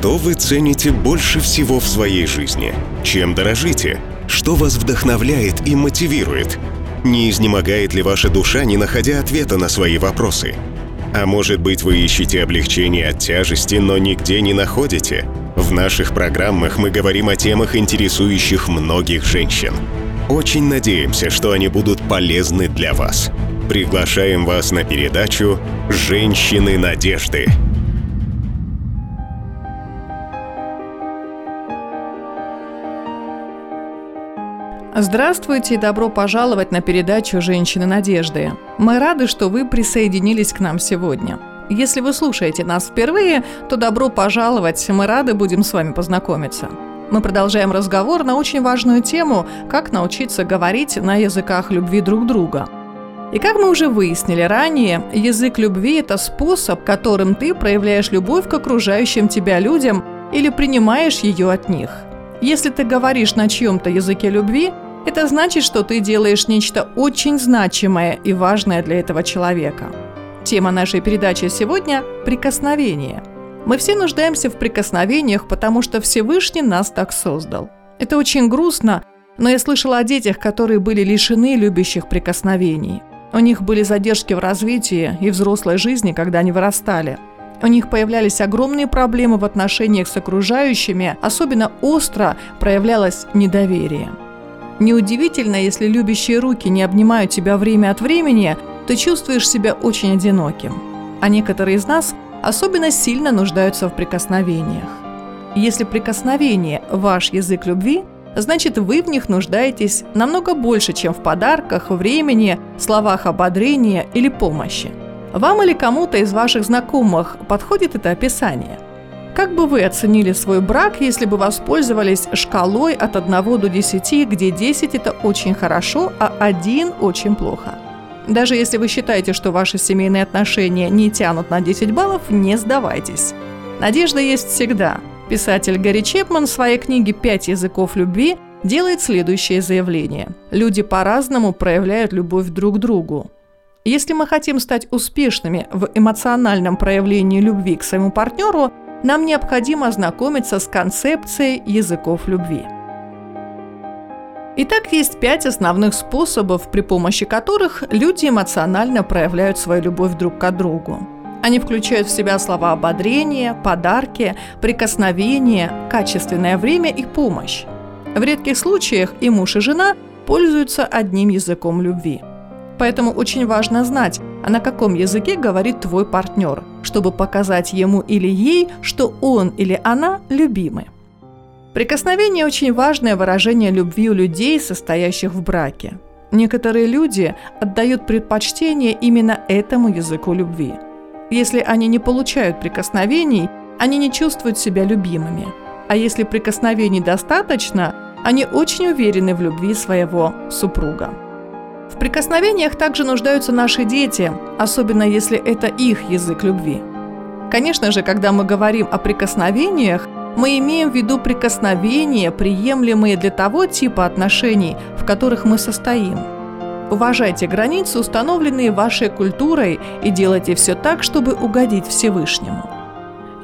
Что вы цените больше всего в своей жизни? Чем дорожите? Что вас вдохновляет и мотивирует? Не изнемогает ли ваша душа, не находя ответа на свои вопросы? А может быть, вы ищете облегчение от тяжести, но нигде не находите? В наших программах мы говорим о темах, интересующих многих женщин. Очень надеемся, что они будут полезны для вас. Приглашаем вас на передачу «Женщины надежды». Здравствуйте и добро пожаловать на передачу «Женщины надежды». Мы рады, что вы присоединились к нам сегодня. Если вы слушаете нас впервые, то добро пожаловать, мы рады будем с вами познакомиться. Мы продолжаем разговор на очень важную тему «Как научиться говорить на языках любви друг друга». И как мы уже выяснили ранее, язык любви – это способ, которым ты проявляешь любовь к окружающим тебя людям или принимаешь ее от них – если ты говоришь на чьем-то языке любви, это значит, что ты делаешь нечто очень значимое и важное для этого человека. Тема нашей передачи сегодня – прикосновение. Мы все нуждаемся в прикосновениях, потому что Всевышний нас так создал. Это очень грустно, но я слышала о детях, которые были лишены любящих прикосновений. У них были задержки в развитии и взрослой жизни, когда они вырастали – у них появлялись огромные проблемы в отношениях с окружающими, особенно остро проявлялось недоверие. Неудивительно, если любящие руки не обнимают тебя время от времени, ты чувствуешь себя очень одиноким. А некоторые из нас особенно сильно нуждаются в прикосновениях. Если прикосновение – ваш язык любви, значит вы в них нуждаетесь намного больше, чем в подарках, времени, словах ободрения или помощи. Вам или кому-то из ваших знакомых подходит это описание? Как бы вы оценили свой брак, если бы воспользовались шкалой от 1 до 10, где 10 это очень хорошо, а 1 очень плохо? Даже если вы считаете, что ваши семейные отношения не тянут на 10 баллов, не сдавайтесь. Надежда есть всегда. Писатель Гарри Чепман в своей книге «Пять языков любви» делает следующее заявление. Люди по-разному проявляют любовь друг к другу. Если мы хотим стать успешными в эмоциональном проявлении любви к своему партнеру, нам необходимо ознакомиться с концепцией языков любви. Итак, есть пять основных способов, при помощи которых люди эмоционально проявляют свою любовь друг к другу. Они включают в себя слова ободрения, подарки, прикосновения, качественное время и помощь. В редких случаях и муж, и жена пользуются одним языком любви – Поэтому очень важно знать, а на каком языке говорит твой партнер, чтобы показать ему или ей, что он или она любимы. Прикосновение – очень важное выражение любви у людей, состоящих в браке. Некоторые люди отдают предпочтение именно этому языку любви. Если они не получают прикосновений, они не чувствуют себя любимыми. А если прикосновений достаточно, они очень уверены в любви своего супруга. В прикосновениях также нуждаются наши дети, особенно если это их язык любви. Конечно же, когда мы говорим о прикосновениях, мы имеем в виду прикосновения, приемлемые для того типа отношений, в которых мы состоим. Уважайте границы, установленные вашей культурой, и делайте все так, чтобы угодить Всевышнему.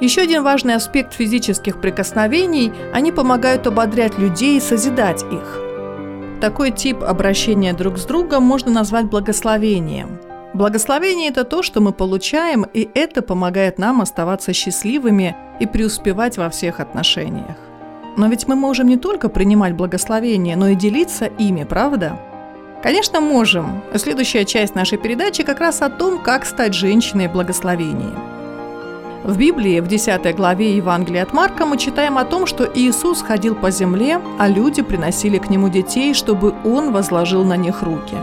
Еще один важный аспект физических прикосновений – они помогают ободрять людей и созидать их – такой тип обращения друг с другом можно назвать благословением. Благословение – это то, что мы получаем, и это помогает нам оставаться счастливыми и преуспевать во всех отношениях. Но ведь мы можем не только принимать благословения, но и делиться ими, правда? Конечно, можем. Следующая часть нашей передачи как раз о том, как стать женщиной благословения. В Библии, в 10 главе Евангелия от Марка, мы читаем о том, что Иисус ходил по земле, а люди приносили к Нему детей, чтобы Он возложил на них руки.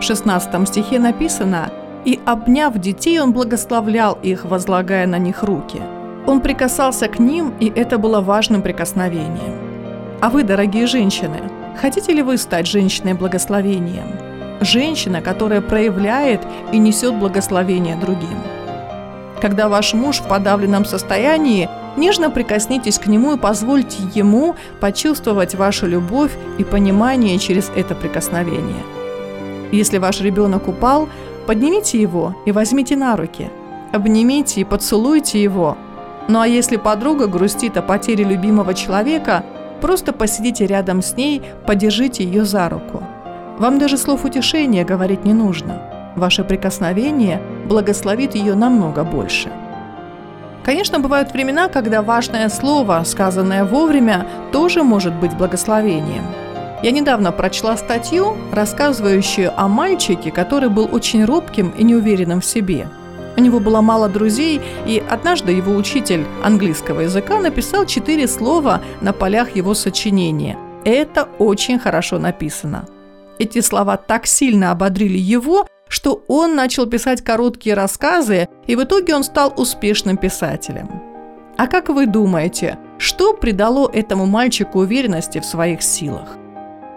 В 16 стихе написано «И, обняв детей, Он благословлял их, возлагая на них руки». Он прикасался к ним, и это было важным прикосновением. А вы, дорогие женщины, хотите ли вы стать женщиной благословением? Женщина, которая проявляет и несет благословение другим – когда ваш муж в подавленном состоянии, нежно прикоснитесь к нему и позвольте ему почувствовать вашу любовь и понимание через это прикосновение. Если ваш ребенок упал, поднимите его и возьмите на руки. Обнимите и поцелуйте его. Ну а если подруга грустит о потере любимого человека, просто посидите рядом с ней, подержите ее за руку. Вам даже слов утешения говорить не нужно. Ваше прикосновение благословит ее намного больше. Конечно, бывают времена, когда важное слово, сказанное вовремя, тоже может быть благословением. Я недавно прочла статью, рассказывающую о мальчике, который был очень робким и неуверенным в себе – у него было мало друзей, и однажды его учитель английского языка написал четыре слова на полях его сочинения. Это очень хорошо написано. Эти слова так сильно ободрили его, что он начал писать короткие рассказы, и в итоге он стал успешным писателем. А как вы думаете, что придало этому мальчику уверенности в своих силах?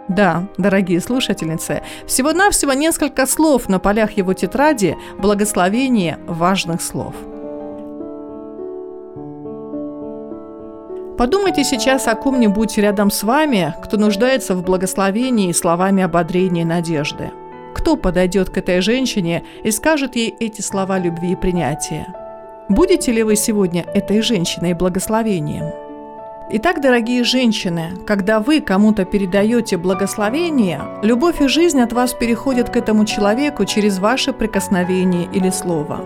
Да, дорогие слушательницы, всего-навсего несколько слов на полях его тетради – благословение важных слов. Подумайте сейчас о ком-нибудь рядом с вами, кто нуждается в благословении и словами ободрения и надежды. Кто подойдет к этой женщине и скажет ей эти слова любви и принятия? Будете ли вы сегодня этой женщиной благословением? Итак, дорогие женщины, когда вы кому-то передаете благословение, любовь и жизнь от вас переходят к этому человеку через ваше прикосновение или слово.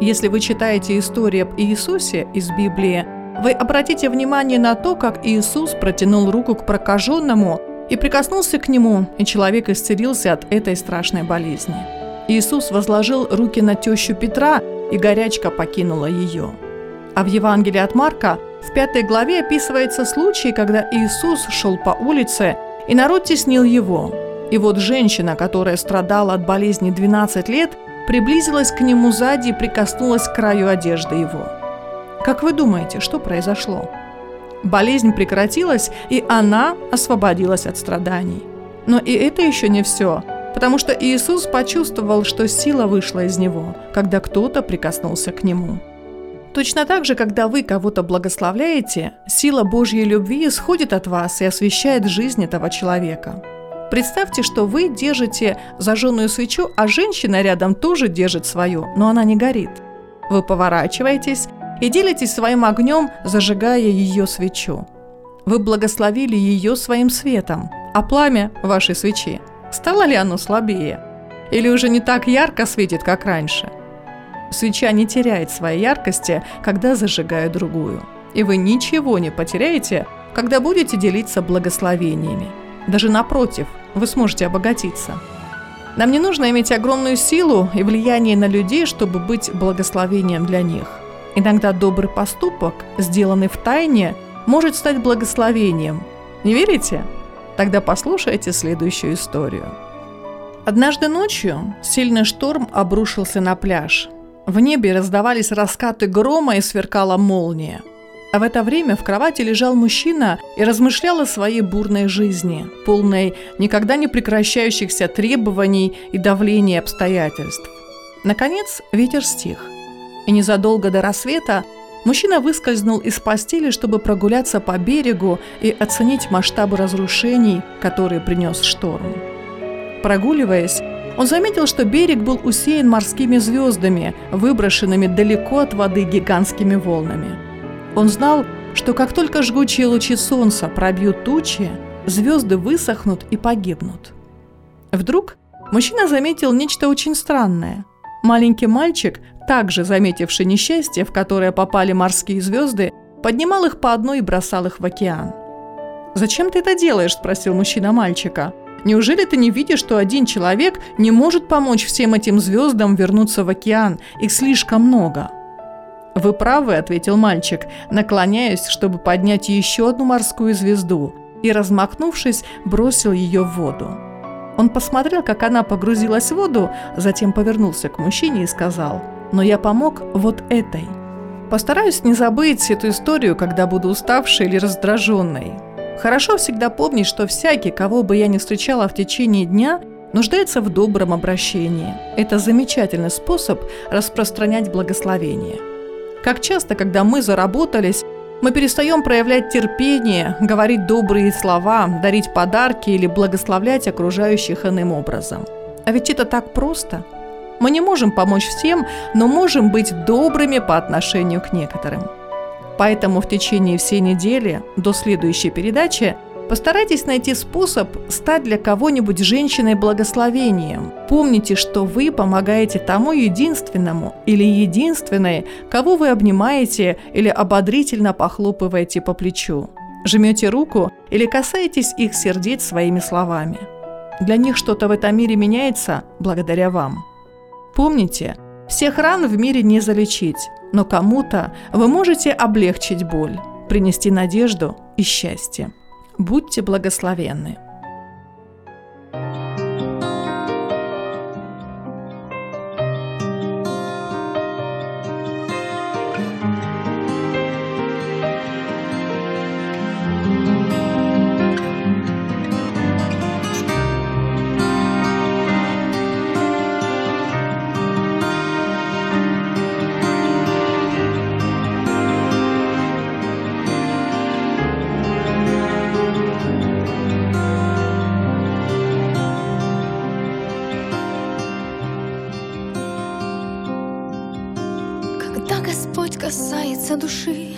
Если вы читаете историю об Иисусе из Библии, вы обратите внимание на то, как Иисус протянул руку к прокаженному и прикоснулся к нему, и человек исцелился от этой страшной болезни. Иисус возложил руки на тещу Петра, и горячка покинула ее. А в Евангелии от Марка – в пятой главе описывается случай, когда Иисус шел по улице, и народ теснил его. И вот женщина, которая страдала от болезни 12 лет, приблизилась к нему сзади и прикоснулась к краю одежды его. Как вы думаете, что произошло? Болезнь прекратилась, и она освободилась от страданий. Но и это еще не все, потому что Иисус почувствовал, что сила вышла из него, когда кто-то прикоснулся к нему. Точно так же, когда вы кого-то благословляете, сила Божьей любви исходит от вас и освещает жизнь этого человека. Представьте, что вы держите зажженную свечу, а женщина рядом тоже держит свою, но она не горит. Вы поворачиваетесь и делитесь своим огнем, зажигая ее свечу. Вы благословили ее своим светом, а пламя вашей свечи, стало ли оно слабее? Или уже не так ярко светит, как раньше – Свеча не теряет своей яркости, когда зажигаю другую. И вы ничего не потеряете, когда будете делиться благословениями. Даже напротив, вы сможете обогатиться. Нам не нужно иметь огромную силу и влияние на людей, чтобы быть благословением для них. Иногда добрый поступок, сделанный в тайне, может стать благословением. Не верите? Тогда послушайте следующую историю. Однажды ночью сильный шторм обрушился на пляж – в небе раздавались раскаты грома и сверкала молния. А в это время в кровати лежал мужчина и размышлял о своей бурной жизни, полной никогда не прекращающихся требований и давления обстоятельств. Наконец ветер стих. И незадолго до рассвета мужчина выскользнул из постели, чтобы прогуляться по берегу и оценить масштабы разрушений, которые принес шторм. Прогуливаясь, он заметил, что берег был усеян морскими звездами, выброшенными далеко от воды гигантскими волнами. Он знал, что как только жгучие лучи солнца пробьют тучи, звезды высохнут и погибнут. Вдруг мужчина заметил нечто очень странное. Маленький мальчик, также заметивший несчастье, в которое попали морские звезды, поднимал их по одной и бросал их в океан. «Зачем ты это делаешь?» – спросил мужчина мальчика. Неужели ты не видишь, что один человек не может помочь всем этим звездам вернуться в океан? Их слишком много. «Вы правы», — ответил мальчик, наклоняясь, чтобы поднять еще одну морскую звезду, и, размахнувшись, бросил ее в воду. Он посмотрел, как она погрузилась в воду, затем повернулся к мужчине и сказал, «Но я помог вот этой». Постараюсь не забыть эту историю, когда буду уставшей или раздраженной. Хорошо всегда помнить, что всякий, кого бы я ни встречала в течение дня, нуждается в добром обращении. Это замечательный способ распространять благословение. Как часто, когда мы заработались, мы перестаем проявлять терпение, говорить добрые слова, дарить подарки или благословлять окружающих иным образом. А ведь это так просто. Мы не можем помочь всем, но можем быть добрыми по отношению к некоторым. Поэтому в течение всей недели до следующей передачи Постарайтесь найти способ стать для кого-нибудь женщиной благословением. Помните, что вы помогаете тому единственному или единственной, кого вы обнимаете или ободрительно похлопываете по плечу. Жмете руку или касаетесь их сердец своими словами. Для них что-то в этом мире меняется благодаря вам. Помните, всех ран в мире не залечить, но кому-то вы можете облегчить боль, принести надежду и счастье. Будьте благословенны. Касается души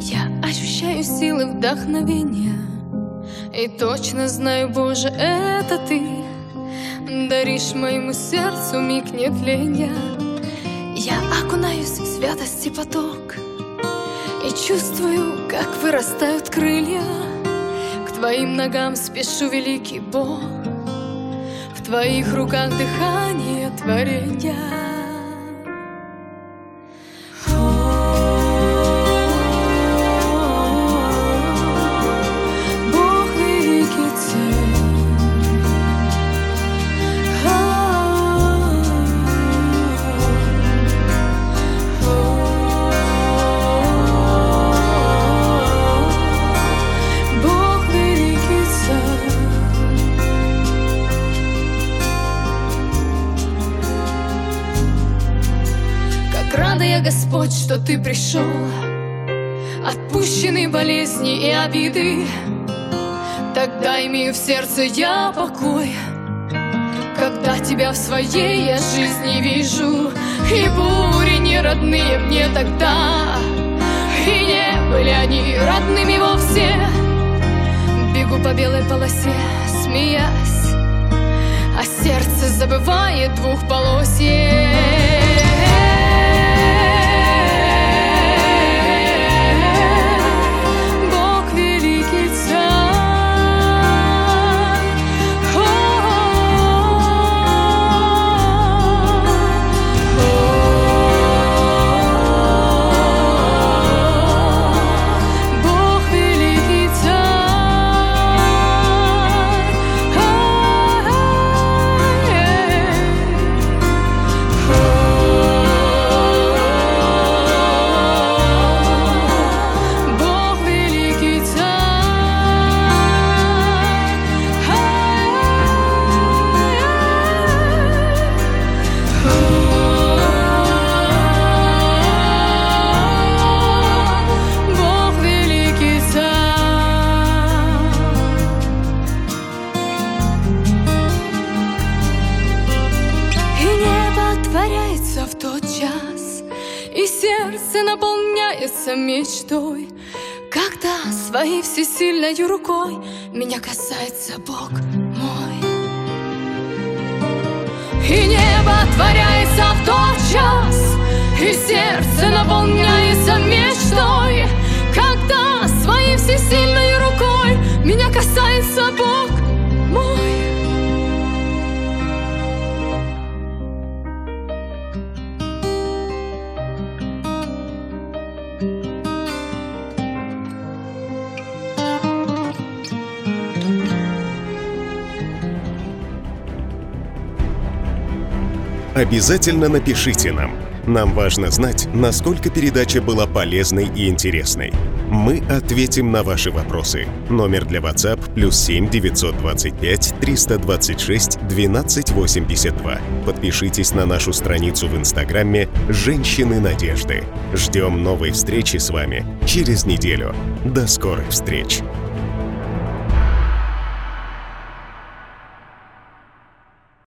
Я ощущаю силы вдохновения. И точно знаю, Боже, это Ты. Даришь моему сердцу миг нетления Я окунаюсь в святости поток И чувствую, как вырастают крылья. К Твоим ногам спешу, великий Бог. В Твоих руках дыхание творения Господь, что Ты пришел, Отпущенный болезни и обиды, Тогда имею в сердце я покой, Когда Тебя в своей я жизни вижу, И бури не родные мне тогда, И не были они родными вовсе. Бегу по белой полосе, смеясь, А сердце забывает двух полосье. Наполняется мечтой. Когда своей всесильной рукой Меня касается Бог мой. И небо творяется в тот час И сердце наполняется мечтой Обязательно напишите нам. Нам важно знать, насколько передача была полезной и интересной. Мы ответим на ваши вопросы. Номер для WhatsApp плюс 7 925 326 12 82. Подпишитесь на нашу страницу в Инстаграме «Женщины надежды». Ждем новой встречи с вами через неделю. До скорых встреч!